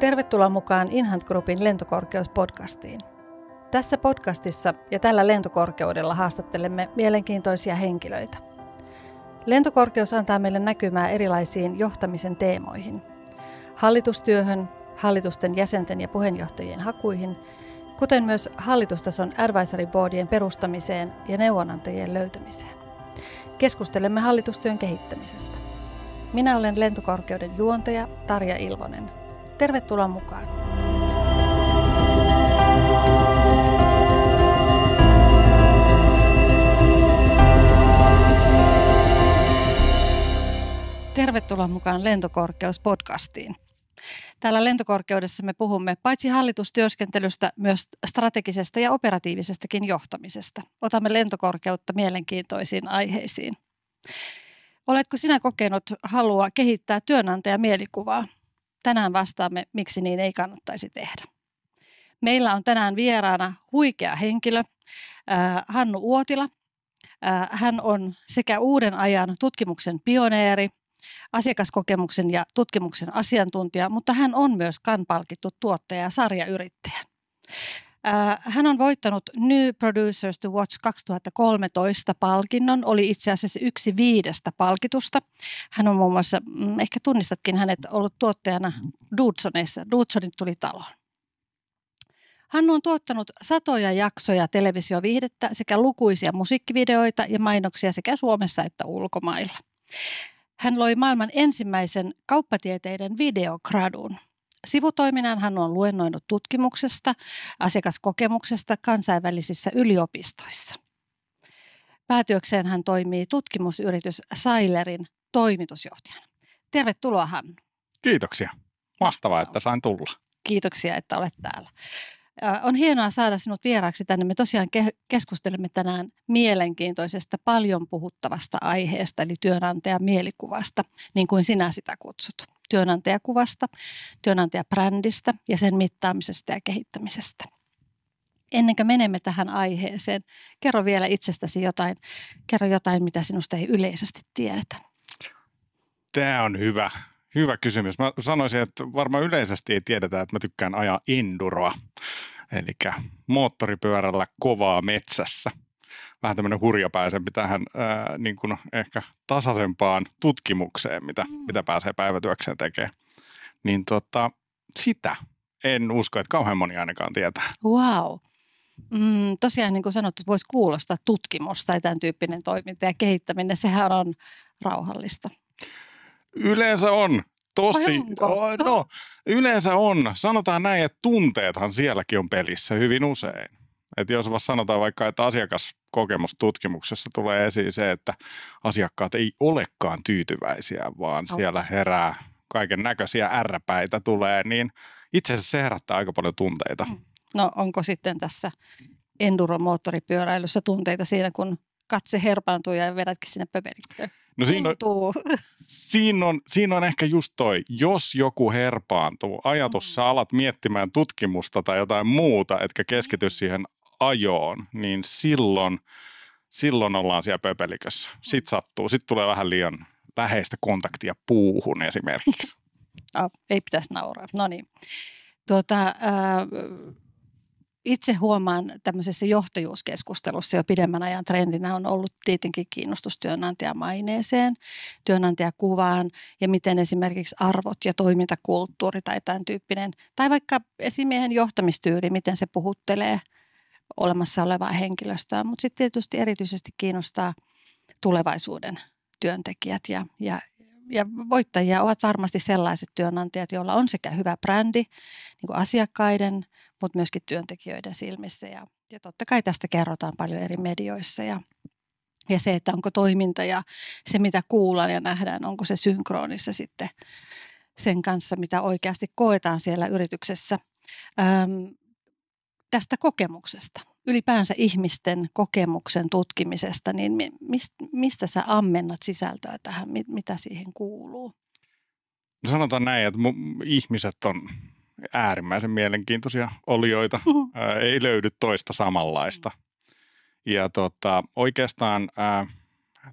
Tervetuloa mukaan Inhant Groupin lentokorkeuspodcastiin. Tässä podcastissa ja tällä lentokorkeudella haastattelemme mielenkiintoisia henkilöitä. Lentokorkeus antaa meille näkymää erilaisiin johtamisen teemoihin. Hallitustyöhön, hallitusten jäsenten ja puheenjohtajien hakuihin, kuten myös hallitustason advisory boardien perustamiseen ja neuvonantajien löytämiseen. Keskustelemme hallitustyön kehittämisestä. Minä olen lentokorkeuden juontaja Tarja Ilvonen. Tervetuloa mukaan. Tervetuloa mukaan Lentokorkeus-podcastiin. Täällä lentokorkeudessa me puhumme paitsi hallitustyöskentelystä myös strategisesta ja operatiivisestakin johtamisesta. Otamme lentokorkeutta mielenkiintoisiin aiheisiin. Oletko sinä kokenut halua kehittää työnantajamielikuvaa? Tänään vastaamme, miksi niin ei kannattaisi tehdä. Meillä on tänään vieraana huikea henkilö, Hannu Uotila. Hän on sekä uuden ajan tutkimuksen pioneeri, asiakaskokemuksen ja tutkimuksen asiantuntija, mutta hän on myös kanpalkittu tuottaja ja sarjayrittäjä. Hän on voittanut New Producers to Watch 2013 palkinnon, oli itse asiassa yksi viidestä palkitusta. Hän on muun muassa, mm, ehkä tunnistatkin hänet, ollut tuottajana Dudsoneissa. Dudsonit tuli taloon. Hannu on tuottanut satoja jaksoja televisioviihdettä sekä lukuisia musiikkivideoita ja mainoksia sekä Suomessa että ulkomailla. Hän loi maailman ensimmäisen kauppatieteiden videogradun. Sivutoiminnan hän on luennoinut tutkimuksesta, asiakaskokemuksesta kansainvälisissä yliopistoissa. Päätyökseen hän toimii tutkimusyritys Sailerin toimitusjohtajana. Tervetuloa Hannu. Kiitoksia. Mahtavaa, että sain tulla. Kiitoksia, että olet täällä. On hienoa saada sinut vieraaksi tänne. Me tosiaan keskustelemme tänään mielenkiintoisesta, paljon puhuttavasta aiheesta, eli työnantajan mielikuvasta, niin kuin sinä sitä kutsut. Työnantajakuvasta, työnantajabrändistä ja sen mittaamisesta ja kehittämisestä. Ennen kuin menemme tähän aiheeseen, kerro vielä itsestäsi jotain, kerro jotain, mitä sinusta ei yleisesti tiedetä. Tämä on hyvä Hyvä kysymys. Mä sanoisin, että varmaan yleisesti ei tiedetä, että mä tykkään ajaa enduroa, eli moottoripyörällä kovaa metsässä. Vähän tämmöinen hurjapääsempi tähän ää, niin kuin ehkä tasaisempaan tutkimukseen, mitä, mm. mitä pääsee päivätyökseen tekemään. Niin tota, sitä en usko, että kauhean moni ainakaan tietää. Wow. Mm, tosiaan niin kuin sanottu, voisi kuulostaa tutkimus tai tämän tyyppinen toiminta ja kehittäminen, sehän on rauhallista. Yleensä on. Tosi, oh, no, yleensä on. Sanotaan näin, että tunteethan sielläkin on pelissä hyvin usein. Että jos sanotaan vaikka, että asiakaskokemustutkimuksessa tulee esiin se, että asiakkaat ei olekaan tyytyväisiä, vaan oh. siellä herää kaiken näköisiä ärräpäitä tulee, niin itse asiassa se herättää aika paljon tunteita. Mm. No onko sitten tässä enduromoottoripyöräilyssä tunteita siinä, kun katse herpaantuu ja vedätkin sinne pöpelikköön? No siinä on, siinä, on, siinä on ehkä just toi, jos joku herpaantuu, ajatus, mm. sä alat miettimään tutkimusta tai jotain muuta, etkä keskity mm. siihen ajoon, niin silloin, silloin ollaan siellä pöpelikössä. Mm. Sitten sattuu, sitten tulee vähän liian läheistä kontaktia puuhun esimerkiksi. oh, ei pitäisi nauraa. No niin. Tuota, äh, itse huomaan tämmöisessä johtajuuskeskustelussa jo pidemmän ajan trendinä on ollut tietenkin kiinnostus työnantajamaineeseen, työnantajakuvaan ja miten esimerkiksi arvot ja toimintakulttuuri tai tämän tyyppinen, tai vaikka esimiehen johtamistyyli, miten se puhuttelee olemassa olevaa henkilöstöä, mutta sitten tietysti erityisesti kiinnostaa tulevaisuuden työntekijät ja, ja, ja voittajia ovat varmasti sellaiset työnantajat, joilla on sekä hyvä brändi niin kuin asiakkaiden, mutta myöskin työntekijöiden silmissä. Ja, ja totta kai tästä kerrotaan paljon eri medioissa ja, ja se, että onko toiminta ja se, mitä kuullaan ja nähdään, onko se synkronissa sitten sen kanssa, mitä oikeasti koetaan siellä yrityksessä. Öm, tästä kokemuksesta, ylipäänsä ihmisten kokemuksen tutkimisesta, niin mistä sä ammennat sisältöä tähän, mitä siihen kuuluu? No sanotaan näin, että ihmiset on äärimmäisen mielenkiintoisia olioita. Mm-hmm. Ää, ei löydy toista samanlaista. Ja tota, oikeastaan ää,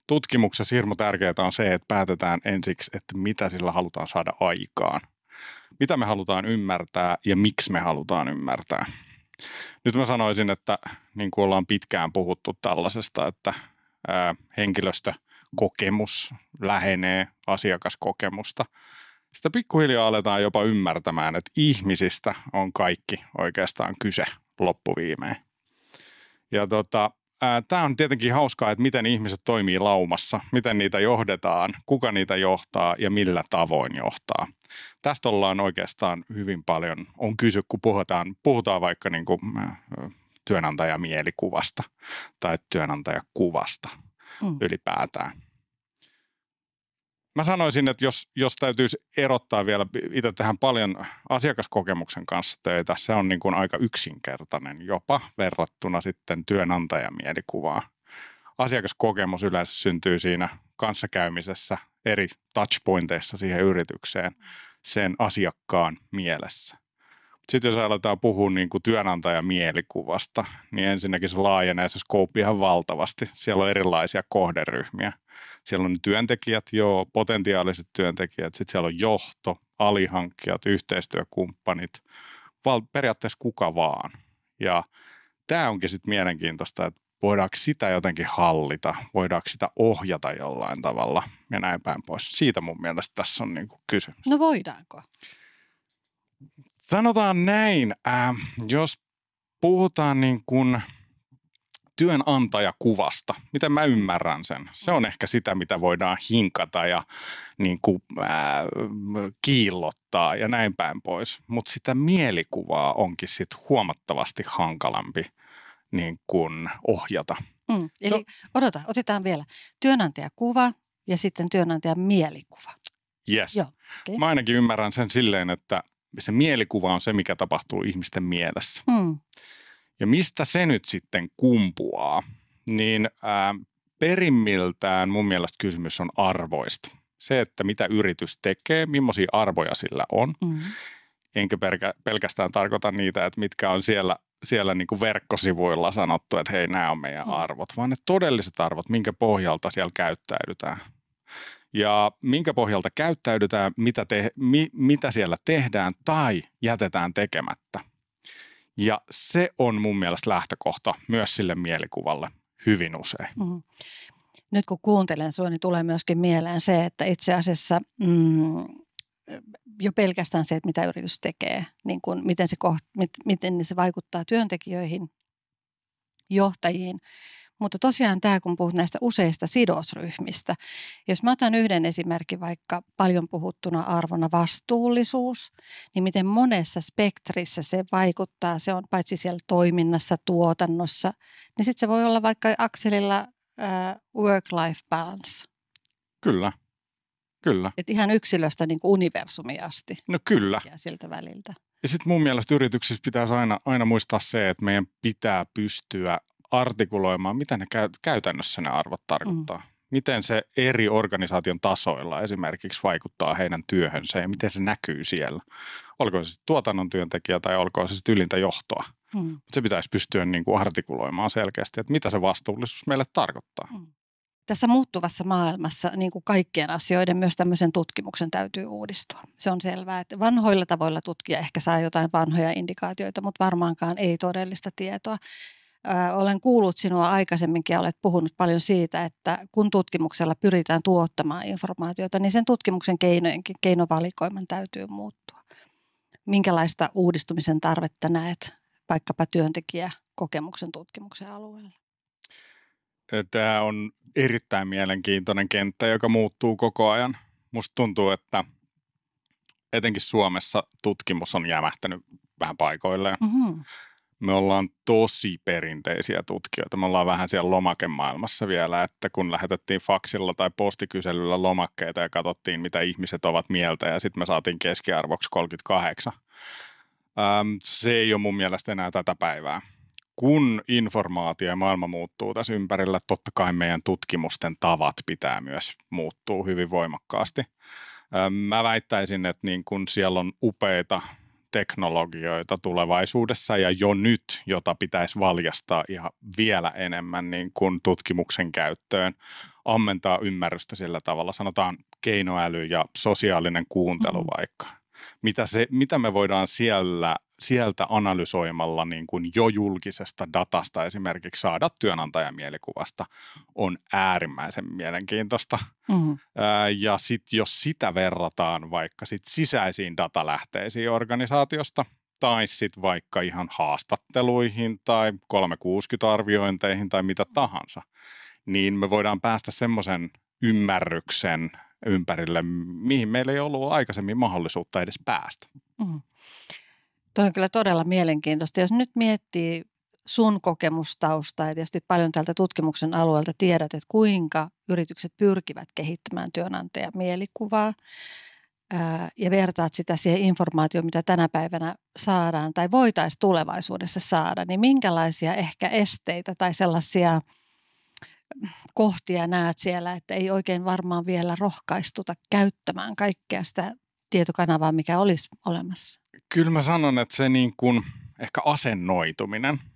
tutkimuksessa hirmu tärkeää on se, että päätetään ensiksi, että mitä sillä halutaan saada aikaan. mitä me halutaan ymmärtää ja miksi me halutaan ymmärtää. Nyt mä sanoisin, että niin kuin ollaan pitkään puhuttu tällaisesta, että ää, henkilöstökokemus lähenee asiakaskokemusta. Sitä pikkuhiljaa aletaan jopa ymmärtämään, että ihmisistä on kaikki oikeastaan kyse loppuviimein. Ja tota, Tämä on tietenkin hauskaa, että miten ihmiset toimii laumassa, miten niitä johdetaan, kuka niitä johtaa ja millä tavoin johtaa. Tästä ollaan oikeastaan hyvin paljon, on kysy, kun puhutaan, puhutaan vaikka niin kuin, työnantajamielikuvasta tai työnantajakuvasta mm. ylipäätään. Mä sanoisin, että jos, jos täytyisi erottaa vielä, itse tähän paljon asiakaskokemuksen kanssa töitä, se on niin kuin aika yksinkertainen jopa verrattuna sitten työnantajamielikuvaan. Asiakaskokemus yleensä syntyy siinä kanssakäymisessä eri touchpointeissa siihen yritykseen sen asiakkaan mielessä. Sitten jos aletaan puhua niin kuin työnantajan mielikuvasta, niin ensinnäkin se laajenee se scope ihan valtavasti. Siellä on erilaisia kohderyhmiä. Siellä on työntekijät, joo, potentiaaliset työntekijät, sitten siellä on johto, alihankkijat, yhteistyökumppanit, val- periaatteessa kuka vaan. Ja tämä onkin sitten mielenkiintoista, että voidaanko sitä jotenkin hallita, voidaanko sitä ohjata jollain tavalla ja näin päin pois. Siitä mun mielestä tässä on niin kysymys. No voidaanko? Sanotaan näin, äh, jos puhutaan niin kuin työnantajakuvasta, miten mä ymmärrän sen. Se on ehkä sitä, mitä voidaan hinkata ja niin kuin, äh, kiillottaa ja näin päin pois. Mutta sitä mielikuvaa onkin sitten huomattavasti hankalampi niin kuin ohjata. Mm, eli so, odota, otetaan vielä työnantajakuva ja sitten työnantajan mielikuva. Yes. Joo, okay. Mä ainakin ymmärrän sen silleen, että se mielikuva on se, mikä tapahtuu ihmisten mielessä. Mm. Ja mistä se nyt sitten kumpuaa? Niin ää, perimmiltään mun mielestä kysymys on arvoista. Se, että mitä yritys tekee, millaisia arvoja sillä on. Mm. Enkä pelkästään tarkoita niitä, että mitkä on siellä, siellä niin kuin verkkosivuilla sanottu, että hei, nämä on meidän mm. arvot, vaan ne todelliset arvot, minkä pohjalta siellä käyttäydytään ja minkä pohjalta käyttäydytään, mitä, te, mi, mitä siellä tehdään tai jätetään tekemättä. Ja se on mun mielestä lähtökohta myös sille mielikuvalle hyvin usein. Mm. Nyt kun kuuntelen sinua, niin tulee myöskin mieleen se, että itse asiassa mm, jo pelkästään se, että mitä yritys tekee, niin kun, miten, se koht, mit, miten se vaikuttaa työntekijöihin, johtajiin, mutta tosiaan tämä, kun puhut näistä useista sidosryhmistä, jos mä otan yhden esimerkin vaikka paljon puhuttuna arvona vastuullisuus, niin miten monessa spektrissä se vaikuttaa, se on paitsi siellä toiminnassa, tuotannossa, niin sitten se voi olla vaikka akselilla uh, work-life balance. Kyllä, kyllä. Et ihan yksilöstä niin kuin universumi asti. No kyllä. Ja siltä väliltä. Ja sitten mun mielestä yrityksissä pitäisi aina, aina muistaa se, että meidän pitää pystyä artikuloimaan, mitä ne käy, käytännössä ne arvot tarkoittaa. Mm. Miten se eri organisaation tasoilla esimerkiksi vaikuttaa heidän työhönsä ja miten se näkyy siellä. Olko se tuotannon työntekijä tai olko se ylintä johtoa. Mm. Se pitäisi pystyä niin kuin artikuloimaan selkeästi, että mitä se vastuullisuus meille tarkoittaa. Mm. Tässä muuttuvassa maailmassa niin kuin kaikkien asioiden, myös tämmöisen tutkimuksen täytyy uudistua. Se on selvää, että vanhoilla tavoilla tutkia ehkä saa jotain vanhoja indikaatioita, mutta varmaankaan ei todellista tietoa olen kuullut sinua aikaisemminkin ja olet puhunut paljon siitä, että kun tutkimuksella pyritään tuottamaan informaatiota, niin sen tutkimuksen keinojenkin, keinovalikoiman täytyy muuttua. Minkälaista uudistumisen tarvetta näet vaikkapa työntekijäkokemuksen tutkimuksen alueella? Tämä on erittäin mielenkiintoinen kenttä, joka muuttuu koko ajan. Musta tuntuu, että etenkin Suomessa tutkimus on jämähtänyt vähän paikoilleen. Mm-hmm me ollaan tosi perinteisiä tutkijoita. Me ollaan vähän siellä lomakemaailmassa vielä, että kun lähetettiin faksilla tai postikyselyllä lomakkeita ja katsottiin, mitä ihmiset ovat mieltä ja sitten me saatiin keskiarvoksi 38. Ähm, se ei ole mun mielestä enää tätä päivää. Kun informaatio ja maailma muuttuu tässä ympärillä, totta kai meidän tutkimusten tavat pitää myös muuttua hyvin voimakkaasti. Ähm, mä väittäisin, että niin kun siellä on upeita teknologioita tulevaisuudessa ja jo nyt, jota pitäisi valjastaa ihan vielä enemmän niin kuin tutkimuksen käyttöön, ammentaa ymmärrystä sillä tavalla, sanotaan keinoäly ja sosiaalinen kuuntelu mm. vaikka. mitä, se, mitä me voidaan siellä, sieltä analysoimalla niin kuin jo julkisesta datasta esimerkiksi saada työnantajan mielikuvasta, on äärimmäisen mielenkiintoista. Mm-hmm. Ja sitten jos sitä verrataan vaikka sit sisäisiin datalähteisiin organisaatiosta, tai sitten vaikka ihan haastatteluihin tai 360-arviointeihin tai mitä tahansa, niin me voidaan päästä semmoisen ymmärryksen ympärille, mihin meillä ei ollut aikaisemmin mahdollisuutta edes päästä. Mm. Tuo on kyllä todella mielenkiintoista. Jos nyt miettii sun kokemustausta ja tietysti paljon tältä tutkimuksen alueelta tiedät, että kuinka yritykset pyrkivät kehittämään työnantajan mielikuvaa ja vertaat sitä siihen informaatioon, mitä tänä päivänä saadaan tai voitaisiin tulevaisuudessa saada, niin minkälaisia ehkä esteitä tai sellaisia – kohtia näet siellä, että ei oikein varmaan vielä rohkaistuta käyttämään kaikkea sitä tietokanavaa, mikä olisi olemassa? Kyllä mä sanon, että se niin kuin ehkä asennoituminen –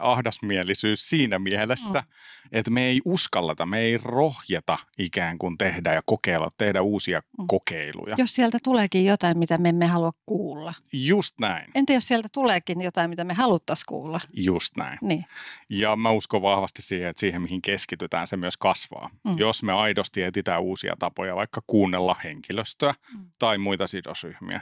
ahdasmielisyys siinä mielessä, mm. että me ei uskalleta, me ei rohjeta ikään kuin tehdä ja kokeilla, tehdä uusia mm. kokeiluja. Jos sieltä tuleekin jotain, mitä me emme halua kuulla. Just näin. Entä jos sieltä tuleekin jotain, mitä me haluttaisiin kuulla? Just näin. Niin. Ja mä uskon vahvasti siihen, että siihen mihin keskitytään se myös kasvaa. Mm. Jos me aidosti etsitään uusia tapoja, vaikka kuunnella henkilöstöä mm. tai muita sidosryhmiä,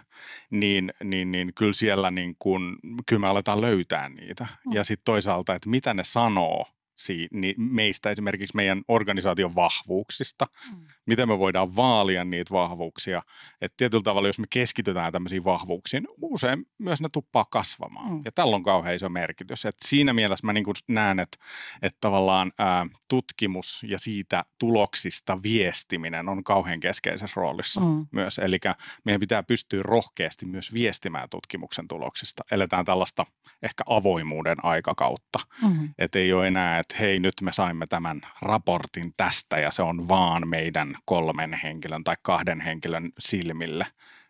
niin, niin, niin kyllä siellä niin kun, kyllä me aletaan löytää niitä. Mm. Ja sitten toisaalta, että mitä ne sanoo si- niin meistä esimerkiksi meidän organisaation vahvuuksista, mm. miten me voidaan vaalia niitä vahvuuksia. Että tietyllä tavalla, jos me keskitytään tämmöisiin vahvuuksiin, usein myös ne tuppaa kasvamaan. Mm. Ja tällä on kauhean iso merkitys. Et siinä mielessä mä niin näen, että, että tavallaan ää, tutkimus ja siitä tuloksista viestiminen on kauhean keskeisessä roolissa mm. myös. Eli meidän pitää pystyä rohkeasti myös viestimään tutkimuksen tuloksista. Eletään tällaista ehkä avoimuuden aikakautta. Mm. Että ei ole enää, että että hei nyt me saimme tämän raportin tästä ja se on vaan meidän kolmen henkilön tai kahden henkilön silmille.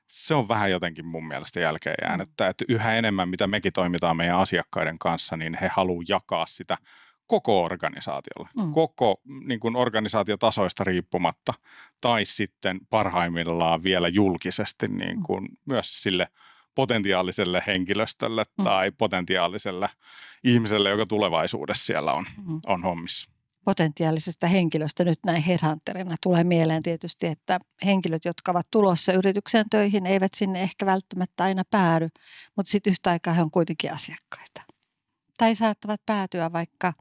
Se on vähän jotenkin mun mielestä jälkeen jäänyt, että yhä enemmän mitä mekin toimitaan meidän asiakkaiden kanssa, niin he haluavat jakaa sitä koko organisaatiolle, mm. koko niin kuin organisaatiotasoista riippumatta, tai sitten parhaimmillaan vielä julkisesti niin mm. kuin mm. myös sille potentiaaliselle henkilöstölle mm. tai potentiaaliselle ihmiselle, joka tulevaisuudessa siellä on, mm. on hommissa. Potentiaalisesta henkilöstä nyt näin headhunterina tulee mieleen tietysti, että henkilöt, jotka ovat tulossa yritykseen töihin, eivät sinne ehkä välttämättä aina päädy, mutta sitten yhtä aikaa he on kuitenkin asiakkaita. Tai saattavat päätyä vaikka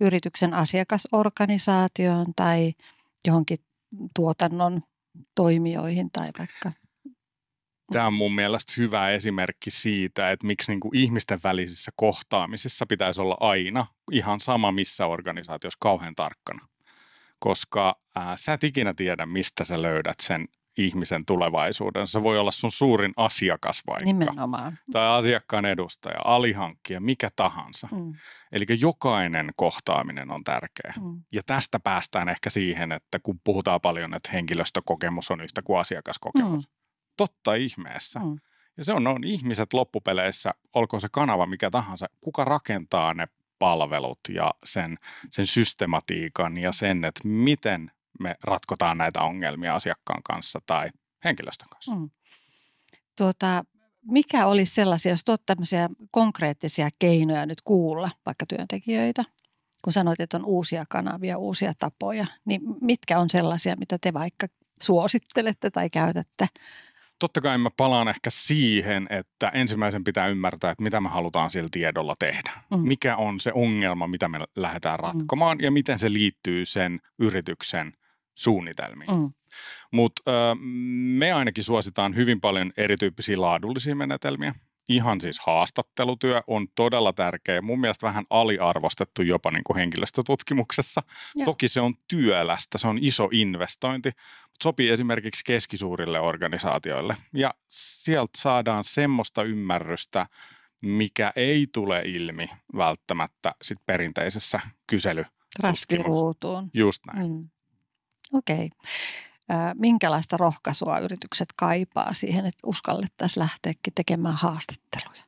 yrityksen asiakasorganisaatioon tai johonkin tuotannon toimijoihin tai vaikka Tämä on mun mielestä hyvä esimerkki siitä, että miksi niin kuin ihmisten välisissä kohtaamisissa pitäisi olla aina ihan sama missä organisaatiossa kauhean tarkkana. Koska ää, sä et ikinä tiedä, mistä sä löydät sen ihmisen tulevaisuuden. Se voi olla sun suurin asiakas vaikka. Nimenomaan. Tai asiakkaan edustaja, alihankkija, mikä tahansa. Mm. Eli jokainen kohtaaminen on tärkeä. Mm. Ja tästä päästään ehkä siihen, että kun puhutaan paljon, että henkilöstökokemus on yhtä kuin asiakaskokemus. Mm totta ihmeessä. Mm. Ja se on, on ihmiset loppupeleissä, olkoon se kanava mikä tahansa, kuka rakentaa ne palvelut ja sen, sen systematiikan ja sen, että miten me ratkotaan näitä ongelmia asiakkaan kanssa tai henkilöstön kanssa. Mm. Tuota, mikä olisi sellaisia, jos tuot tämmöisiä konkreettisia keinoja nyt kuulla vaikka työntekijöitä, kun sanoit, että on uusia kanavia, uusia tapoja, niin mitkä on sellaisia, mitä te vaikka suosittelette tai käytätte totta kai mä palaan ehkä siihen, että ensimmäisen pitää ymmärtää, että mitä me halutaan sillä tiedolla tehdä. Mm. Mikä on se ongelma, mitä me lähdetään mm. ratkomaan mm. ja miten se liittyy sen yrityksen suunnitelmiin. Mm. Mutta me ainakin suositaan hyvin paljon erityyppisiä laadullisia menetelmiä ihan siis haastattelutyö on todella tärkeä. Mun mielestä vähän aliarvostettu jopa niin kuin henkilöstötutkimuksessa. Ja. Toki se on työlästä, se on iso investointi, mutta sopii esimerkiksi keskisuurille organisaatioille. Ja sieltä saadaan semmoista ymmärrystä, mikä ei tule ilmi välttämättä sit perinteisessä kysely. Just näin. Mm. Okei. Okay minkälaista rohkaisua yritykset kaipaa siihen, että uskallettaisiin lähteäkin tekemään haastatteluja?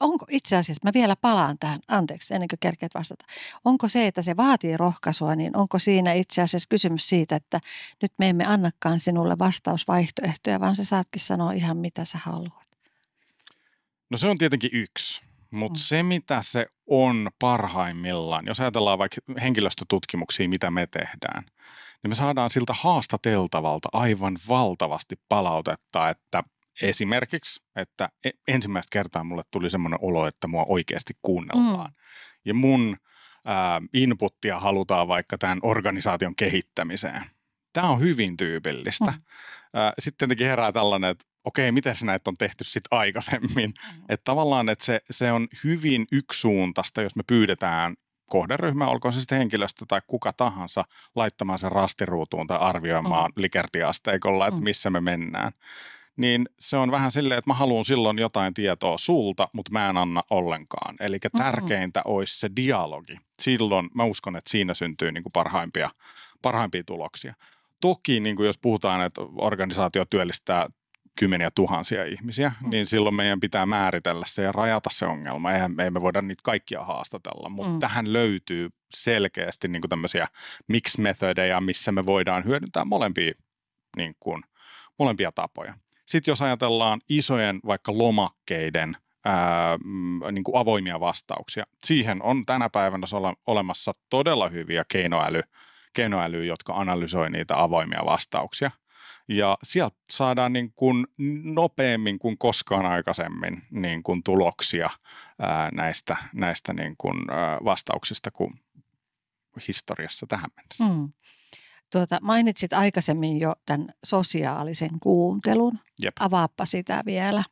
onko itse asiassa, mä vielä palaan tähän, anteeksi, ennen kuin kerkeät vastata. Onko se, että se vaatii rohkaisua, niin onko siinä itse asiassa kysymys siitä, että nyt me emme annakaan sinulle vastausvaihtoehtoja, vaan sä saatkin sanoa ihan mitä sä haluat? No se on tietenkin yksi. Mutta mm. se, mitä se on parhaimmillaan, jos ajatellaan vaikka henkilöstötutkimuksia, mitä me tehdään, niin me saadaan siltä haastateltavalta aivan valtavasti palautetta, että esimerkiksi, että e, ensimmäistä kertaa mulle tuli semmoinen olo, että mua oikeasti kuunnellaan. Mm. Ja mun ää, inputtia halutaan vaikka tämän organisaation kehittämiseen. Tämä on hyvin tyypillistä. Mm. Sitten tietenkin herää tällainen, että okei, miten näitä on tehty sitten aikaisemmin. Mm. Että tavallaan, että se, se on hyvin yksisuuntaista, jos me pyydetään kohderyhmä, olkoon se sitten henkilöstö tai kuka tahansa, laittamaan sen rastiruutuun tai arvioimaan mm. likertiasteikolla, että mm. missä me mennään. Niin se on vähän silleen, että mä haluan silloin jotain tietoa sulta, mutta mä en anna ollenkaan. Eli tärkeintä mm-hmm. olisi se dialogi. Silloin mä uskon, että siinä syntyy niin kuin parhaimpia, parhaimpia tuloksia. Toki niin kuin jos puhutaan, että organisaatio työllistää kymmeniä tuhansia ihmisiä, mm. niin silloin meidän pitää määritellä se ja rajata se ongelma. Eihän me emme voida niitä kaikkia haastatella, mutta mm. tähän löytyy selkeästi niin kuin tämmöisiä mix-metodeja, missä me voidaan hyödyntää molempia, niin kuin, molempia tapoja. Sitten jos ajatellaan isojen vaikka lomakkeiden ää, mm, niin kuin avoimia vastauksia, siihen on tänä päivänä olemassa todella hyviä keinoäly, keinoälyä, jotka analysoi niitä avoimia vastauksia – ja sieltä saadaan niin kuin nopeammin kuin koskaan aikaisemmin niin kuin tuloksia ää, näistä, näistä niin kuin, ää, vastauksista kuin historiassa tähän mennessä. Mm. Tuota, mainitsit aikaisemmin jo tämän sosiaalisen kuuntelun. Jep. Avaappa sitä vielä.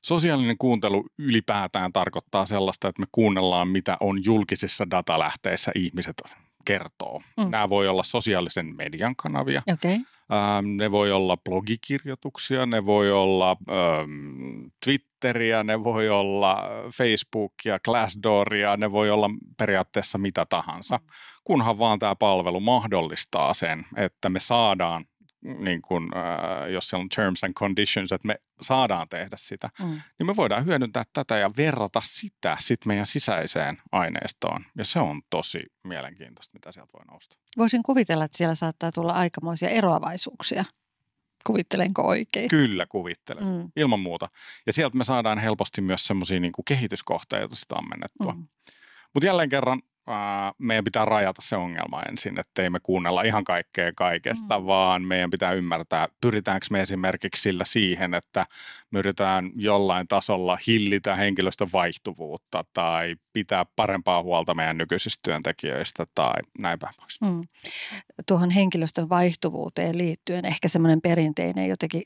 Sosiaalinen kuuntelu ylipäätään tarkoittaa sellaista, että me kuunnellaan, mitä on julkisissa datalähteissä ihmiset kertoo. Mm. Nämä voi olla sosiaalisen median kanavia. Okay. Ähm, ne voi olla blogikirjoituksia, ne voi olla ähm, Twitteriä, ne voi olla Facebookia, Glassdooria, ne voi olla periaatteessa mitä tahansa, mm. kunhan vaan tämä palvelu mahdollistaa sen, että me saadaan niin kun, äh, jos siellä on terms and conditions, että me saadaan tehdä sitä, mm. niin me voidaan hyödyntää tätä ja verrata sitä sit meidän sisäiseen aineistoon. Ja se on tosi mielenkiintoista, mitä sieltä voi nousta. Voisin kuvitella, että siellä saattaa tulla aikamoisia eroavaisuuksia. Kuvittelenko oikein? Kyllä kuvittelen, mm. ilman muuta. Ja sieltä me saadaan helposti myös semmoisia niin kehityskohteita, sitä ammennettua. Mm. Mutta jälleen kerran meidän pitää rajata se ongelma ensin, ettei me kuunnella ihan kaikkea kaikesta, mm. vaan meidän pitää ymmärtää, pyritäänkö me esimerkiksi sillä siihen, että me yritetään jollain tasolla hillitä henkilöstön vaihtuvuutta tai pitää parempaa huolta meidän nykyisistä työntekijöistä tai näin päin pois. Mm. Tuohon henkilöstön vaihtuvuuteen liittyen ehkä semmoinen perinteinen jotenkin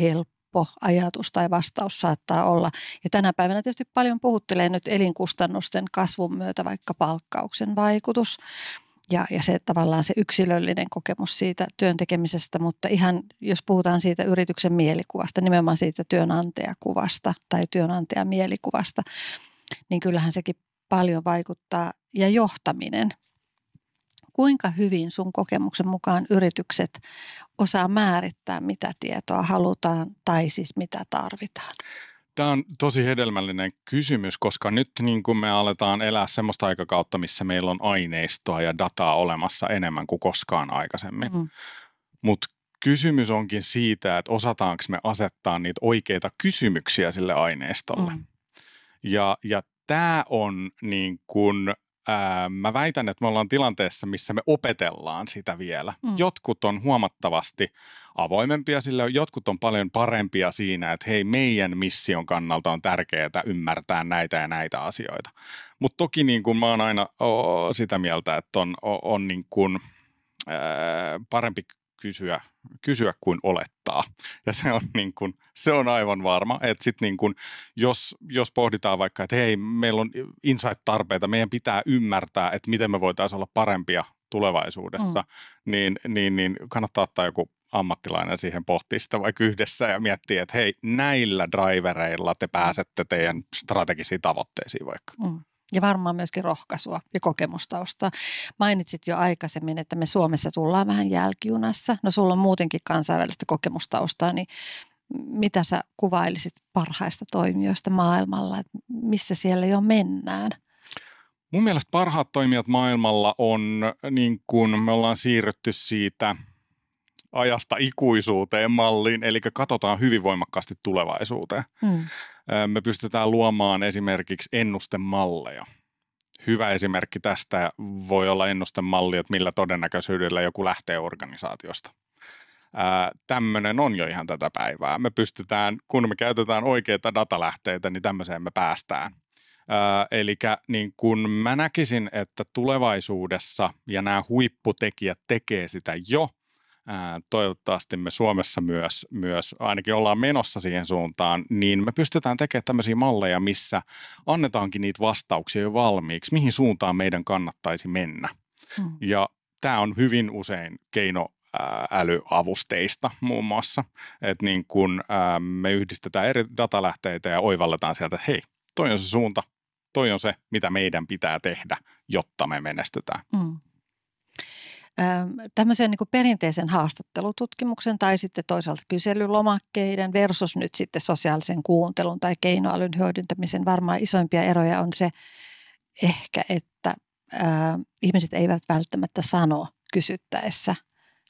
helppo helppo ajatus tai vastaus saattaa olla. Ja tänä päivänä tietysti paljon puhuttelee nyt elinkustannusten kasvun myötä vaikka palkkauksen vaikutus ja, ja se tavallaan se yksilöllinen kokemus siitä työn tekemisestä, mutta ihan jos puhutaan siitä yrityksen mielikuvasta, nimenomaan siitä työnantajakuvasta tai työnantajamielikuvasta, niin kyllähän sekin paljon vaikuttaa. Ja johtaminen – kuinka hyvin sun kokemuksen mukaan yritykset osaa määrittää, mitä tietoa halutaan tai siis mitä tarvitaan? Tämä on tosi hedelmällinen kysymys, koska nyt niin kuin me aletaan elää semmoista aikakautta, missä meillä on aineistoa ja dataa olemassa enemmän kuin koskaan aikaisemmin. Mm. Mutta kysymys onkin siitä, että osataanko me asettaa niitä oikeita kysymyksiä sille aineistolle. Mm. Ja, ja tämä on niin kuin ää, mä väitän, että me ollaan tilanteessa, missä me opetellaan sitä vielä. Mm. Jotkut on huomattavasti avoimempia sille, jotkut on paljon parempia siinä, että hei, meidän mission kannalta on tärkeää ymmärtää näitä ja näitä asioita. Mutta toki niin kun mä oon aina o, sitä mieltä, että on, on, on niin kun, ää, parempi kysyä, kysyä kuin olettaa. Ja se on, niin kuin, se on aivan varma, että sit niin kuin, jos, jos pohditaan vaikka, että hei, meillä on insight-tarpeita, meidän pitää ymmärtää, että miten me voitaisiin olla parempia tulevaisuudessa, mm. niin, niin, niin kannattaa ottaa joku ammattilainen siihen pohtii sitä vaikka yhdessä ja miettiä, että hei, näillä drivereilla te pääsette teidän strategisiin tavoitteisiin vaikka. Mm ja varmaan myöskin rohkaisua ja kokemustausta. Mainitsit jo aikaisemmin, että me Suomessa tullaan vähän jälkijunassa. No sulla on muutenkin kansainvälistä kokemustaustaa, niin mitä sä kuvailisit parhaista toimijoista maailmalla, että missä siellä jo mennään? Mun mielestä parhaat toimijat maailmalla on, niin kuin me ollaan siirrytty siitä ajasta ikuisuuteen malliin, eli katsotaan hyvin voimakkaasti tulevaisuuteen. Hmm. Me pystytään luomaan esimerkiksi ennustemalleja. Hyvä esimerkki tästä voi olla ennustemalli, että millä todennäköisyydellä joku lähtee organisaatiosta. Tämmöinen on jo ihan tätä päivää. Me pystytään, kun me käytetään oikeita datalähteitä, niin tämmöiseen me päästään. Eli niin kun mä näkisin, että tulevaisuudessa, ja nämä huipputekijät tekee sitä jo, toivottavasti me Suomessa myös, myös ainakin ollaan menossa siihen suuntaan, niin me pystytään tekemään tämmöisiä malleja, missä annetaankin niitä vastauksia jo valmiiksi, mihin suuntaan meidän kannattaisi mennä. Hmm. Ja tämä on hyvin usein keino älyavusteista muun muassa, että niin kun me yhdistetään eri datalähteitä ja oivalletaan sieltä, että hei, toi on se suunta, toi on se, mitä meidän pitää tehdä, jotta me menestytään. Mm. Tämmöisen niin perinteisen haastattelututkimuksen tai sitten toisaalta kyselylomakkeiden versus nyt sitten sosiaalisen kuuntelun tai keinoälyn hyödyntämisen varmaan isoimpia eroja on se ehkä, että ää, ihmiset eivät välttämättä sano kysyttäessä,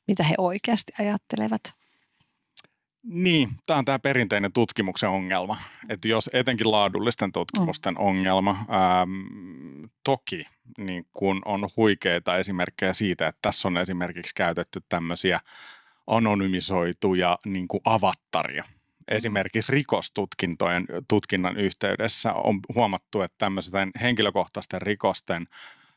mitä he oikeasti ajattelevat. Niin, tämä on tämä perinteinen tutkimuksen ongelma, että jos etenkin laadullisten tutkimusten mm. ongelma, ähm, toki niin kun on huikeita esimerkkejä siitä, että tässä on esimerkiksi käytetty tämmöisiä anonymisoituja niin kuin avattaria. Mm. Esimerkiksi rikostutkintojen tutkinnan yhteydessä on huomattu, että tämmöisten henkilökohtaisten rikosten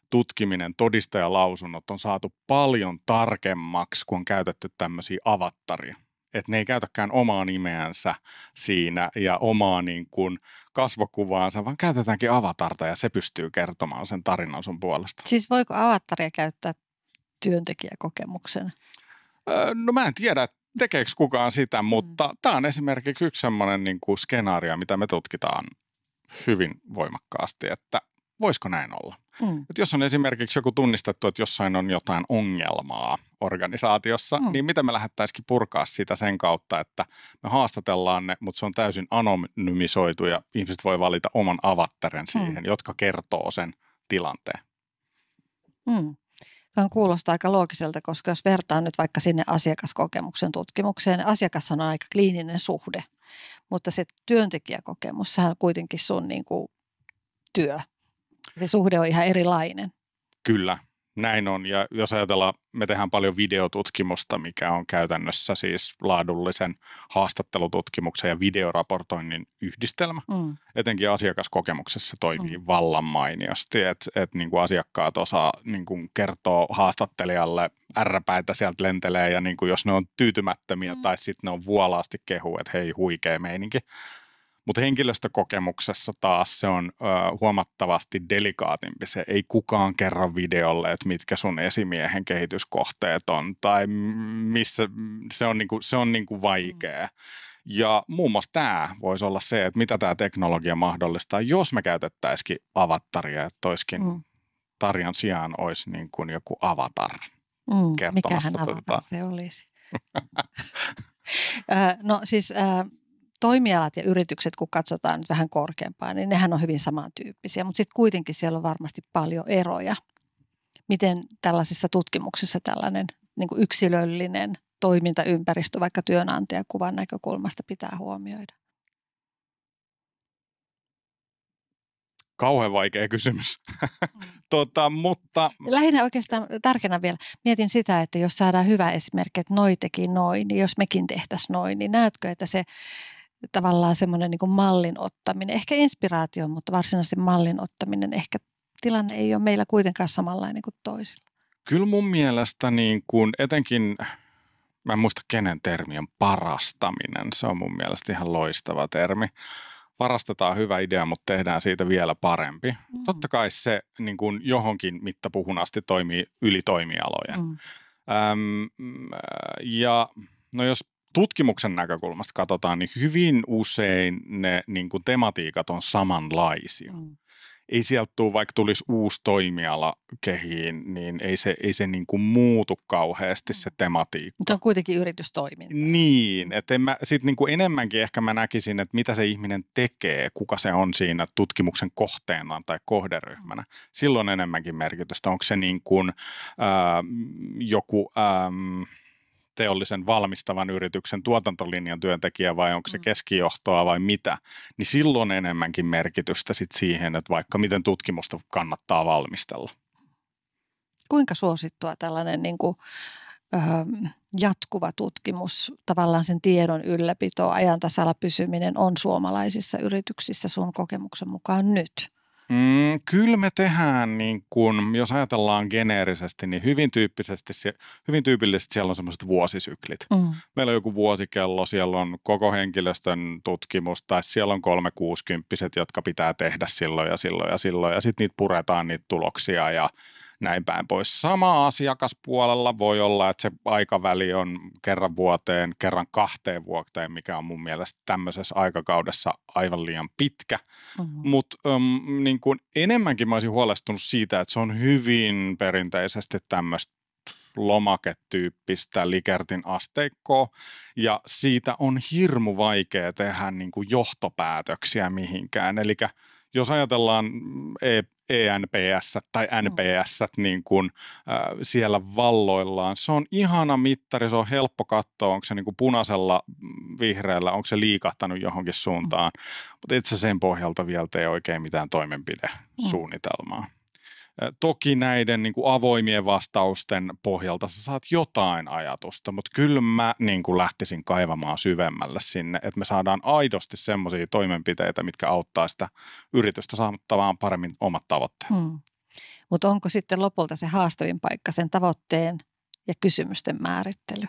tutkiminen, todistajalausunnot on saatu paljon tarkemmaksi, kun on käytetty tämmöisiä avattaria että ne ei käytäkään omaa nimeänsä siinä ja omaa niin kuin kasvokuvaansa, vaan käytetäänkin avatarta ja se pystyy kertomaan sen tarinan sun puolesta. Siis voiko avataria käyttää työntekijäkokemuksen? Öö, no mä en tiedä, tekeekö kukaan sitä, mm. mutta mm. tämä on esimerkiksi yksi sellainen niin kuin skenaario, mitä me tutkitaan hyvin voimakkaasti, että voisiko näin olla? Mm. Että jos on esimerkiksi joku tunnistettu, että jossain on jotain ongelmaa organisaatiossa, mm. niin miten me lähettäisikin purkaa sitä sen kautta, että me haastatellaan ne, mutta se on täysin anonymisoitu ja ihmiset voi valita oman avattaren mm. siihen, mm. jotka kertoo sen tilanteen. Mm. Tämä kuulostaa aika loogiselta, koska jos vertaan nyt vaikka sinne asiakaskokemuksen tutkimukseen, niin asiakas on aika kliininen suhde, mutta se työntekijäkokemus, sehän on kuitenkin sun niin kuin työ se suhde on ihan erilainen. Kyllä, näin on. Ja jos ajatellaan, me tehdään paljon videotutkimusta, mikä on käytännössä siis laadullisen haastattelututkimuksen ja videoraportoinnin yhdistelmä. Mm. Etenkin asiakaskokemuksessa toimii mm. vallan mainiosti, että et niin kuin asiakkaat osaa niin kuin kertoa haastattelijalle, ärräpäitä sieltä lentelee ja niin kuin jos ne on tyytymättömiä mm. tai sitten ne on vuolaasti kehu, että hei huikea meininki. Mutta henkilöstökokemuksessa taas se on ö, huomattavasti delikaatimpi. Se ei kukaan kerro videolle, että mitkä sun esimiehen kehityskohteet on tai missä se on, niinku, se on niinku vaikea. Ja muun muassa tämä voisi olla se, että mitä tämä teknologia mahdollistaa, jos me käytettäisikin avattaria, että toiskin mm. Tarjan sijaan olisi niin kuin joku avatar mm, kertomassa. Mikähän avatar tuota. se olisi? no siis toimialat ja yritykset, kun katsotaan nyt vähän korkeampaa, niin nehän on hyvin samantyyppisiä, mutta sitten kuitenkin siellä on varmasti paljon eroja. Miten tällaisissa tutkimuksissa tällainen niin kuin yksilöllinen toimintaympäristö vaikka työnantajakuvan näkökulmasta pitää huomioida? Kauhean vaikea kysymys. Mm. tota, mutta... Lähinnä oikeastaan tärkeänä vielä mietin sitä, että jos saadaan hyvä esimerkki, että noi teki noin, niin jos mekin tehtäisiin noin, niin näetkö, että se tavallaan semmoinen niin mallin ottaminen, ehkä inspiraatio, mutta varsinaisesti mallin ottaminen, ehkä tilanne ei ole meillä kuitenkaan samanlainen kuin toisilla. Kyllä mun mielestä niin kuin etenkin, mä en muista kenen termi on parastaminen, se on mun mielestä ihan loistava termi. Varastetaan hyvä idea, mutta tehdään siitä vielä parempi. Mm. Totta kai se niin kuin johonkin mittapuhun asti toimii yli toimialojen. Mm. Öm, ja no jos tutkimuksen näkökulmasta katsotaan, niin hyvin usein ne niin kuin tematiikat on samanlaisia. Mm. ei sieltä tule, vaikka tulisi uusi toimiala kehiin, niin ei se, ei se niin kuin muutu kauheasti se tematiikka. Mutta on kuitenkin yritystoiminta. Niin, että en mä, sit niin kuin enemmänkin ehkä mä näkisin, että mitä se ihminen tekee, kuka se on siinä tutkimuksen kohteena tai kohderyhmänä. Silloin enemmänkin merkitystä. Onko se niin kuin, ää, joku... Ää, teollisen valmistavan yrityksen tuotantolinjan työntekijä vai onko se mm. keskijohtoa vai mitä, niin silloin enemmänkin merkitystä sit siihen, että vaikka miten tutkimusta kannattaa valmistella. Kuinka suosittua tällainen niin kuin, ö, jatkuva tutkimus, tavallaan sen tiedon ylläpito, ajan tasalla pysyminen on suomalaisissa yrityksissä sun kokemuksen mukaan nyt? Mm, kyllä me tehdään, niin kun, jos ajatellaan geneerisesti, niin hyvin, tyyppisesti, hyvin tyypillisesti siellä on semmoiset vuosisyklit. Mm. Meillä on joku vuosikello, siellä on koko henkilöstön tutkimus, tai siellä on 360 jotka pitää tehdä silloin ja silloin ja silloin, ja sitten niitä puretaan niitä tuloksia, ja näin päin pois. Sama asiakaspuolella voi olla, että se aikaväli on kerran vuoteen, kerran kahteen vuoteen, mikä on mun mielestä tämmöisessä aikakaudessa aivan liian pitkä. Mm-hmm. Mutta um, niin enemmänkin mä olisin huolestunut siitä, että se on hyvin perinteisesti tämmöistä lomaketyyppistä Likertin asteikkoa, ja siitä on hirmu vaikea tehdä niin kuin johtopäätöksiä mihinkään. Eli jos ajatellaan e- ENPS tai NPS mm. niin kuin, äh, siellä valloillaan. Se on ihana mittari, se on helppo katsoa, onko se niin kuin punaisella, mm, vihreällä, onko se liikahtanut johonkin suuntaan, mm. mutta itse sen pohjalta vielä tee oikein mitään toimenpidesuunnitelmaa. Mm. Toki näiden niin kuin avoimien vastausten pohjalta sä saat jotain ajatusta, mutta kyllä mä niin kuin lähtisin kaivamaan syvemmälle sinne, että me saadaan aidosti semmoisia toimenpiteitä, mitkä auttaa sitä yritystä saavuttamaan paremmin omat tavoitteet. Hmm. Mutta onko sitten lopulta se haastavin paikka sen tavoitteen ja kysymysten määrittely?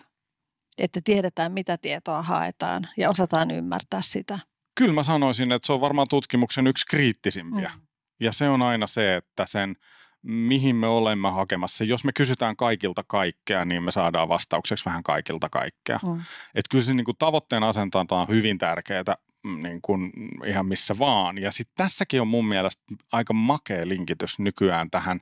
Että tiedetään, mitä tietoa haetaan ja osataan ymmärtää sitä. Kyllä mä sanoisin, että se on varmaan tutkimuksen yksi kriittisimpiä. Hmm. Ja se on aina se, että sen mihin me olemme hakemassa. Jos me kysytään kaikilta kaikkea, niin me saadaan vastaukseksi vähän kaikilta kaikkea. Mm. Et kyllä se niin kuin tavoitteen asentanta on hyvin tärkeää mm, niin kuin ihan missä vaan. Ja sitten tässäkin on mun mielestä aika makea linkitys nykyään tähän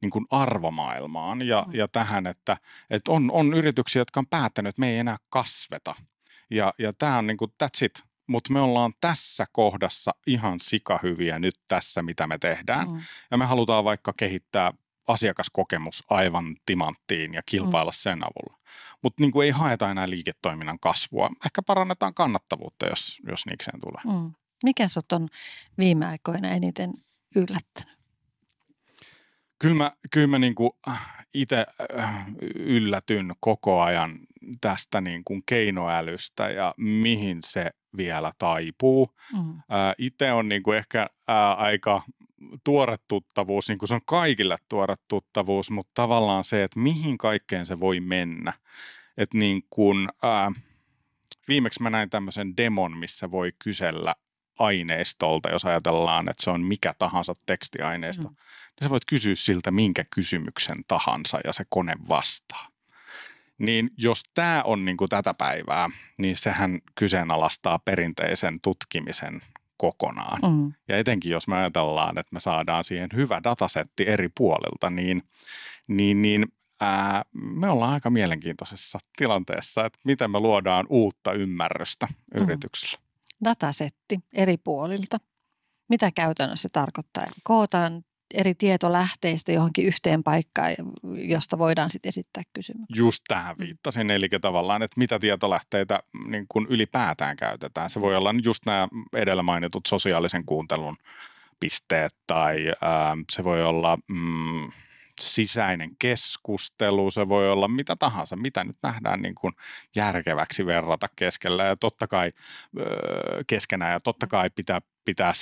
niin kuin arvomaailmaan ja, mm. ja tähän, että, että on, on yrityksiä, jotka on päättänyt, että me ei enää kasveta. Ja, ja tämä on niin kuin, that's it mutta me ollaan tässä kohdassa ihan sikahyviä nyt tässä, mitä me tehdään. Mm. Ja me halutaan vaikka kehittää asiakaskokemus aivan timanttiin ja kilpailla mm. sen avulla. Mutta niin ei haeta enää liiketoiminnan kasvua. Ehkä parannetaan kannattavuutta, jos, jos niikseen tulee. Mm. Mikä sut on viime aikoina eniten yllättänyt? Kyllä mä, kyllä mä niin itse äh, yllätyn koko ajan tästä niin kuin keinoälystä ja mihin se vielä taipuu. Mm. Itse on niin kuin ehkä ää, aika tuore tuttavuus, niin kuin se on kaikille tuore tuttavuus, mutta tavallaan se, että mihin kaikkeen se voi mennä. Että niin kuin, ää, viimeksi mä näin tämmöisen demon, missä voi kysellä aineistolta, jos ajatellaan, että se on mikä tahansa tekstiaineisto, mm. niin sä voit kysyä siltä minkä kysymyksen tahansa ja se kone vastaa. Niin jos tämä on niin kuin tätä päivää, niin sehän kyseenalaistaa perinteisen tutkimisen kokonaan. Mm. Ja etenkin jos me ajatellaan, että me saadaan siihen hyvä datasetti eri puolilta, niin, niin, niin ää, me ollaan aika mielenkiintoisessa tilanteessa, että miten me luodaan uutta ymmärrystä mm. Datasetti eri puolilta. Mitä käytännössä tarkoittaa? Kootaan eri tietolähteistä johonkin yhteen paikkaan, josta voidaan sitten esittää kysymyksiä. Just tähän mm. viittasin, eli tavallaan, että mitä tietolähteitä niin kuin ylipäätään käytetään. Se voi olla just nämä edellä mainitut sosiaalisen kuuntelun pisteet tai ää, se voi olla mm, sisäinen keskustelu, se voi olla mitä tahansa, mitä nyt nähdään niin kuin järkeväksi verrata keskellä ja totta kai öö, keskenään ja totta kai pitää pitää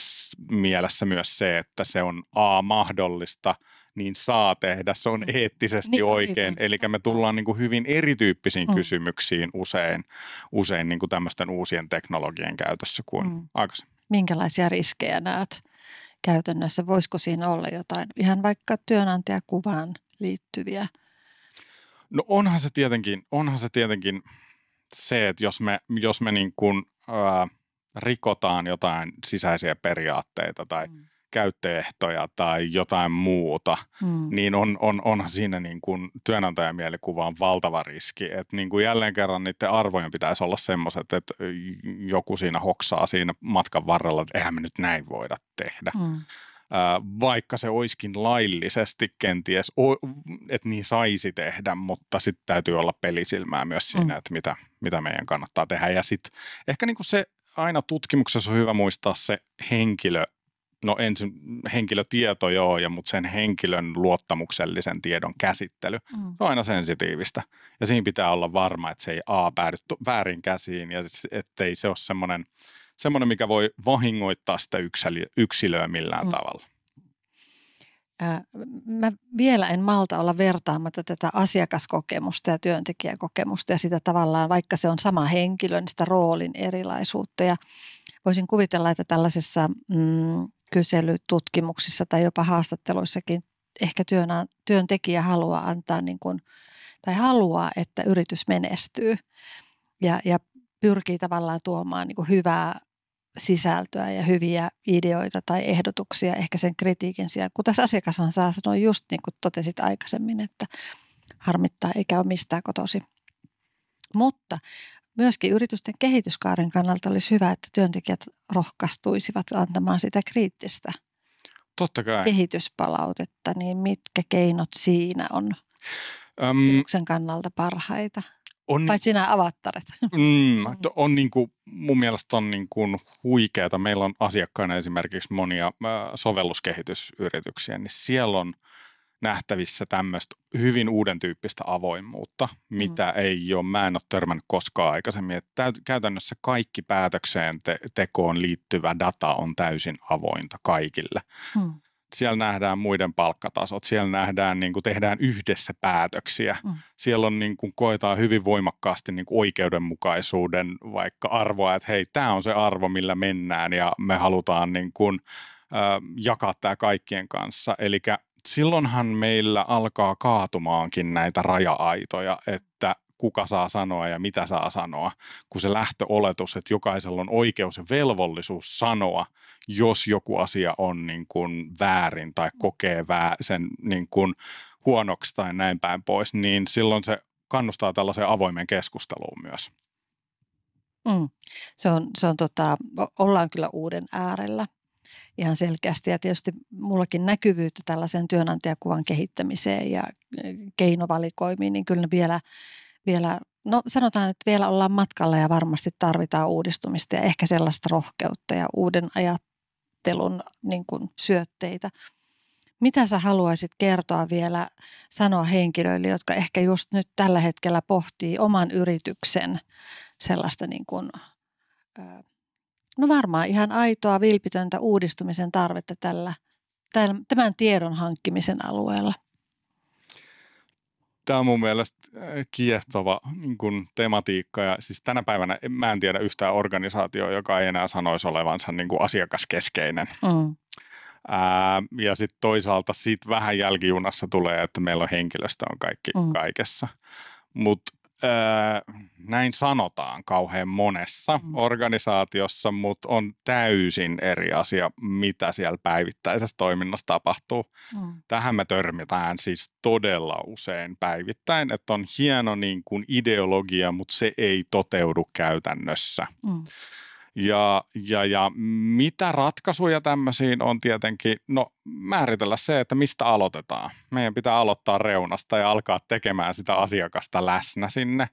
mielessä myös se, että se on A mahdollista, niin saa tehdä, se on eettisesti niin, oikein. Eli me tullaan niin kuin hyvin erityyppisiin mm. kysymyksiin usein, usein niin kuin tämmöisten uusien teknologien käytössä kuin mm. aikaisemmin. Minkälaisia riskejä näet käytännössä? Voisiko siinä olla jotain ihan vaikka työnantajakuvaan liittyviä? No onhan se tietenkin, onhan se, tietenkin se, että jos me, jos me niin kuin, ää, rikotaan jotain sisäisiä periaatteita tai mm. Käyttöehtoja tai jotain muuta, mm. niin on, on, onhan siinä niin kuin työnantajamielikuva on valtava riski. Että niin kuin jälleen kerran niiden arvojen pitäisi olla semmoiset, että joku siinä hoksaa siinä matkan varrella, että eihän me nyt näin voida tehdä. Mm vaikka se olisikin laillisesti kenties, että niin saisi tehdä, mutta sitten täytyy olla pelisilmää myös siinä, mm. että mitä, mitä meidän kannattaa tehdä. Ja sitten ehkä niin kuin se aina tutkimuksessa on hyvä muistaa se henkilö, no ensin henkilötieto joo, ja, mutta sen henkilön luottamuksellisen tiedon käsittely mm. on aina sensitiivistä. Ja siinä pitää olla varma, että se ei A päädy väärin käsiin ja ettei se ole semmoinen – semmoinen, mikä voi vahingoittaa sitä yksilöä millään mm. tavalla. Mä vielä en malta olla vertaamatta tätä asiakaskokemusta ja työntekijäkokemusta ja sitä tavallaan, vaikka se on sama henkilö, niin sitä roolin erilaisuutta. Ja voisin kuvitella, että tällaisissa mm, kyselytutkimuksissa tai jopa haastatteluissakin ehkä työnä, työntekijä haluaa antaa niin kuin, tai haluaa, että yritys menestyy ja, ja pyrkii tavallaan tuomaan niin kuin hyvää sisältöä ja hyviä ideoita tai ehdotuksia ehkä sen kritiikin sijaan. Kun tässä asiakashan saa sanoa just niin kuin totesit aikaisemmin, että harmittaa eikä ole mistään kotosi. Mutta myöskin yritysten kehityskaaren kannalta olisi hyvä, että työntekijät rohkaistuisivat antamaan sitä kriittistä Totta kai. kehityspalautetta, niin mitkä keinot siinä on um, sen kannalta parhaita? On, Paitsi nämä avattaret. Mm, on niin kuin, mun mielestä on niin kuin huikeata. Meillä on asiakkaina esimerkiksi monia äh, sovelluskehitysyrityksiä, niin siellä on nähtävissä tämmöistä hyvin uuden tyyppistä avoimuutta, mitä mm. ei ole, mä en ole törmännyt koskaan aikaisemmin. Että käytännössä kaikki päätökseen te- tekoon liittyvä data on täysin avointa kaikille. Mm siellä nähdään muiden palkkatasot, siellä nähdään, niin kuin tehdään yhdessä päätöksiä. Mm. Siellä on niin kuin, koetaan hyvin voimakkaasti niin kuin oikeudenmukaisuuden vaikka arvoa, että hei, tämä on se arvo, millä mennään ja me halutaan niin kuin, äh, jakaa tämä kaikkien kanssa. Eli silloinhan meillä alkaa kaatumaankin näitä raja-aitoja, että kuka saa sanoa ja mitä saa sanoa, kun se lähtöoletus, että jokaisella on oikeus ja velvollisuus sanoa, jos joku asia on niin kuin väärin tai kokee vää, sen niin kuin huonoksi tai näin päin pois, niin silloin se kannustaa tällaiseen avoimeen keskusteluun myös. Mm. Se on, se on tota, ollaan kyllä uuden äärellä ihan selkeästi ja tietysti mullakin näkyvyyttä tällaisen työnantajakuvan kehittämiseen ja keinovalikoimiin, niin kyllä vielä vielä, no sanotaan, että vielä ollaan matkalla ja varmasti tarvitaan uudistumista ja ehkä sellaista rohkeutta ja uuden ajattelun niin kuin syötteitä. Mitä sä haluaisit kertoa vielä sanoa henkilöille, jotka ehkä just nyt tällä hetkellä pohtii oman yrityksen sellaista niin kuin, no varmaan ihan aitoa, vilpitöntä uudistumisen tarvetta tällä, tämän tiedon hankkimisen alueella? Tämä on mun mielestä äh, kiehtova niin kuin tematiikka ja siis tänä päivänä mä en tiedä yhtään organisaatioa, joka ei enää sanoisi olevansa niin kuin asiakaskeskeinen. Mm. Ää, ja sitten toisaalta siitä vähän jälkijunassa tulee, että meillä on henkilöstö on kaikki mm. kaikessa. Mutta Öö, näin sanotaan kauhean monessa mm. organisaatiossa, mutta on täysin eri asia, mitä siellä päivittäisessä toiminnassa tapahtuu. Mm. Tähän me törmitään siis todella usein päivittäin, että on hieno niin kuin ideologia, mutta se ei toteudu käytännössä. Mm. Ja, ja, ja mitä ratkaisuja tämmöisiin on tietenkin, no määritellä se, että mistä aloitetaan. Meidän pitää aloittaa reunasta ja alkaa tekemään sitä asiakasta läsnä sinne.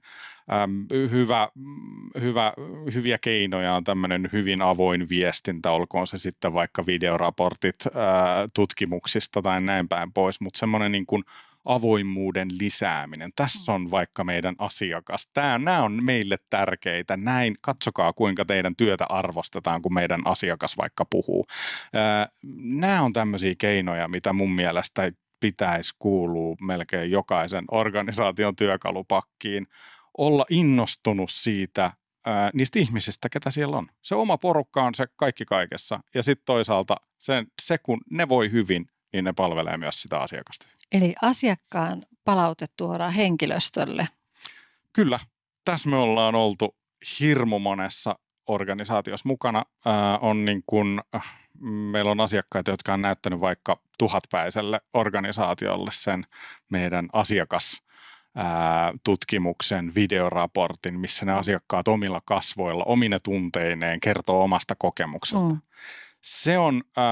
Ähm, hyvä, hyvä, hyviä keinoja on tämmöinen hyvin avoin viestintä, olkoon se sitten vaikka videoraportit äh, tutkimuksista tai näin päin pois, mutta semmoinen niin kuin avoimuuden lisääminen. Tässä on vaikka meidän asiakas. Tämä, nämä on meille tärkeitä. Näin, katsokaa kuinka teidän työtä arvostetaan, kun meidän asiakas vaikka puhuu. Nämä on tämmöisiä keinoja, mitä mun mielestä pitäisi kuulua melkein jokaisen organisaation työkalupakkiin. Olla innostunut siitä, niistä ihmisistä, ketä siellä on. Se oma porukka on se kaikki kaikessa. Ja sitten toisaalta se, se, kun ne voi hyvin, niin ne palvelee myös sitä asiakasta. Eli asiakkaan palaute tuodaan henkilöstölle. Kyllä. Tässä me ollaan oltu hirmu monessa organisaatiossa mukana ää, on niin kuin, meillä on asiakkaita, jotka on näyttänyt vaikka tuhatpäiselle organisaatiolle sen meidän asiakas tutkimuksen, videoraportin, missä ne asiakkaat omilla kasvoilla, omine tunteineen kertoo omasta kokemuksesta. Mm. Se on äh,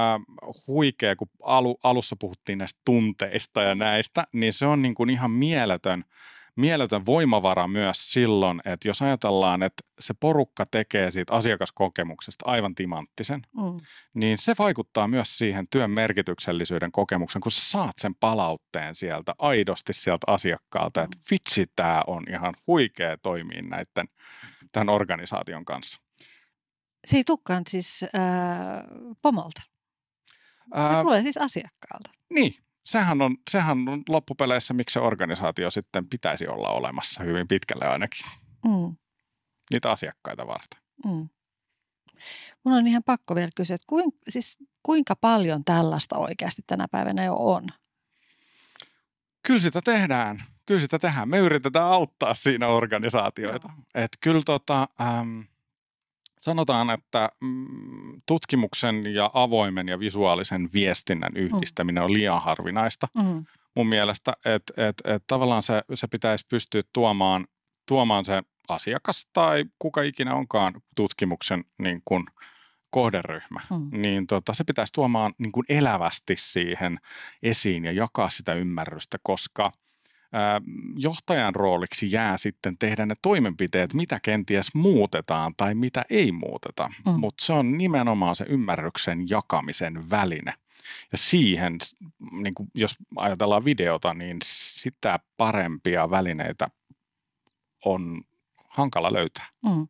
huikea, kun alu, alussa puhuttiin näistä tunteista ja näistä, niin se on niin kuin ihan mieletön – mieletön voimavara myös silloin, että jos ajatellaan, että se porukka tekee siitä asiakaskokemuksesta aivan timanttisen, mm. niin se vaikuttaa myös siihen työn merkityksellisyyden kokemuksen, kun sä saat sen palautteen sieltä aidosti sieltä asiakkaalta, että mm. vitsi, tämä on ihan huikea toimia näiden, tämän organisaation kanssa. Se ei tukkaan siis äh, pomolta. Se tulee siis asiakkaalta. Niin, sehän on, sehän on loppupeleissä, miksi se organisaatio sitten pitäisi olla olemassa hyvin pitkälle ainakin. Mm. Niitä asiakkaita varten. Mm. Mun on ihan pakko vielä kysyä, että kuin, siis kuinka paljon tällaista oikeasti tänä päivänä jo on? Kyllä sitä tehdään. Kyllä sitä tehdään. Me yritetään auttaa siinä organisaatioita. että kyllä tota, ähm, Sanotaan, että mm, tutkimuksen ja avoimen ja visuaalisen viestinnän mm. yhdistäminen on liian harvinaista mm. mun mielestä, että et, et tavallaan se, se pitäisi pystyä tuomaan, tuomaan se asiakas tai kuka ikinä onkaan tutkimuksen niin kuin kohderyhmä, mm. niin tota, se pitäisi tuomaan niin kuin elävästi siihen esiin ja jakaa sitä ymmärrystä, koska – johtajan rooliksi jää sitten tehdä ne toimenpiteet, mitä kenties muutetaan tai mitä ei muuteta. Mm. Mutta se on nimenomaan se ymmärryksen jakamisen väline. Ja siihen, niin kuin jos ajatellaan videota, niin sitä parempia välineitä on hankala löytää. Mm.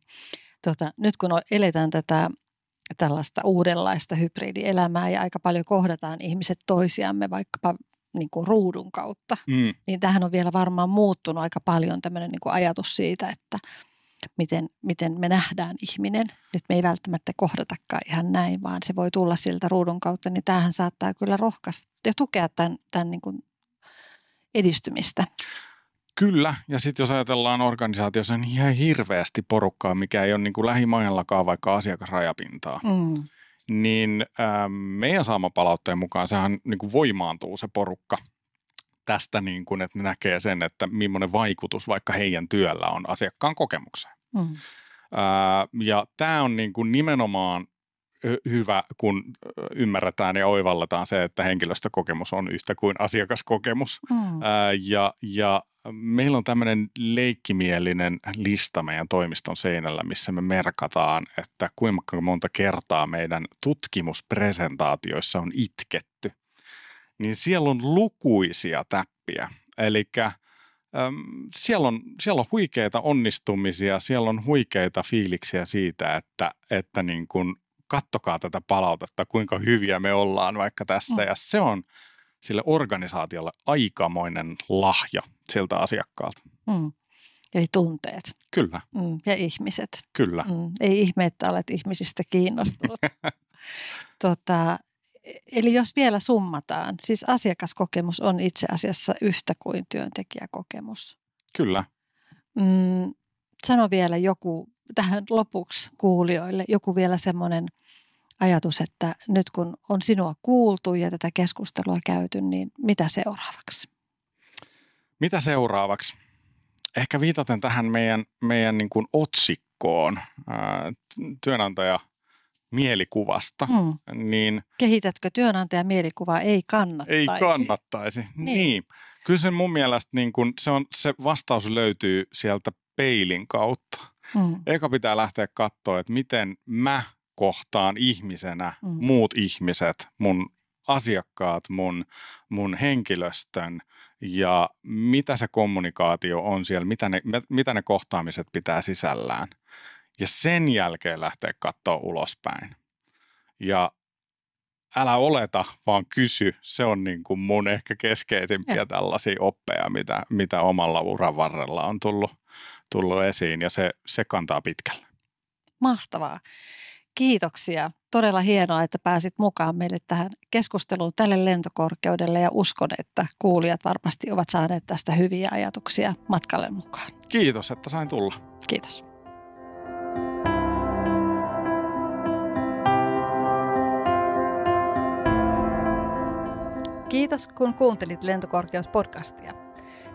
Tota, nyt kun eletään tätä tällaista uudenlaista hybridielämää ja aika paljon kohdataan ihmiset toisiamme vaikkapa niin kuin ruudun kautta, mm. niin tähän on vielä varmaan muuttunut aika paljon tämmöinen niin kuin ajatus siitä, että miten, miten me nähdään ihminen. Nyt me ei välttämättä kohdatakaan ihan näin, vaan se voi tulla siltä ruudun kautta, niin tämähän saattaa kyllä rohkaista ja tukea tämän, tämän niin kuin edistymistä. Kyllä, ja sitten jos ajatellaan organisaatiossa, niin ihan hirveästi porukkaa, mikä ei ole niin kuin lähimajallakaan vaikka asiakasrajapintaa. Mm niin ähm, meidän saama palautteen mukaan sehän niin kuin voimaantuu se porukka tästä, niin kuin, että ne näkee sen, että millainen vaikutus vaikka heidän työllä on asiakkaan kokemukseen. Mm. Äh, ja tämä on niin kuin nimenomaan hyvä, kun ymmärretään ja oivalletaan se, että henkilöstökokemus on yhtä kuin asiakaskokemus. Mm. Ää, ja, ja meillä on tämmöinen leikkimielinen lista meidän toimiston seinällä, missä me merkataan, että kuinka monta kertaa meidän tutkimuspresentaatioissa on itketty. Niin siellä on lukuisia täppiä. Eli siellä on, siellä on huikeita onnistumisia, siellä on huikeita fiiliksiä siitä, että, että niin kuin kattokaa tätä palautetta, kuinka hyviä me ollaan vaikka tässä. Mm. Ja se on sille organisaatiolle aikamoinen lahja siltä asiakkaalta. Mm. Eli tunteet. Kyllä. Mm. Ja ihmiset. Kyllä. Mm. Ei ihme, että olet ihmisistä kiinnostunut. tota, eli jos vielä summataan, siis asiakaskokemus on itse asiassa yhtä kuin työntekijäkokemus. Kyllä. Mm, sano vielä joku tähän lopuksi kuulijoille, joku vielä semmoinen ajatus, että nyt kun on sinua kuultu ja tätä keskustelua käyty, niin mitä seuraavaksi? Mitä seuraavaksi? Ehkä viitaten tähän meidän, meidän niin kuin otsikkoon, ää, työnantaja mielikuvasta. Mm. Niin, Kehitätkö työnantaja mielikuvaa? Ei kannattaisi. Ei kannattaisi. Niin. niin. Kyllä se mun mielestä niin kun, se, on, se vastaus löytyy sieltä peilin kautta. Mm. Eka pitää lähteä katsoa, että miten mä kohtaan ihmisenä mm. muut ihmiset, mun asiakkaat, mun, mun henkilöstön ja mitä se kommunikaatio on siellä, mitä ne, mitä ne kohtaamiset pitää sisällään. Ja sen jälkeen lähteä katsoa ulospäin. Ja älä oleta, vaan kysy. Se on niin kuin mun ehkä keskeisimpiä ja. tällaisia oppeja, mitä, mitä omalla uran varrella on tullut, tullut esiin ja se, se kantaa pitkälle. Mahtavaa kiitoksia. Todella hienoa, että pääsit mukaan meille tähän keskusteluun tälle lentokorkeudelle ja uskon, että kuulijat varmasti ovat saaneet tästä hyviä ajatuksia matkalle mukaan. Kiitos, että sain tulla. Kiitos. Kiitos, kun kuuntelit lentokorkeus podcastia.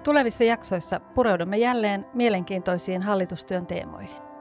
Tulevissa jaksoissa pureudumme jälleen mielenkiintoisiin hallitustyön teemoihin.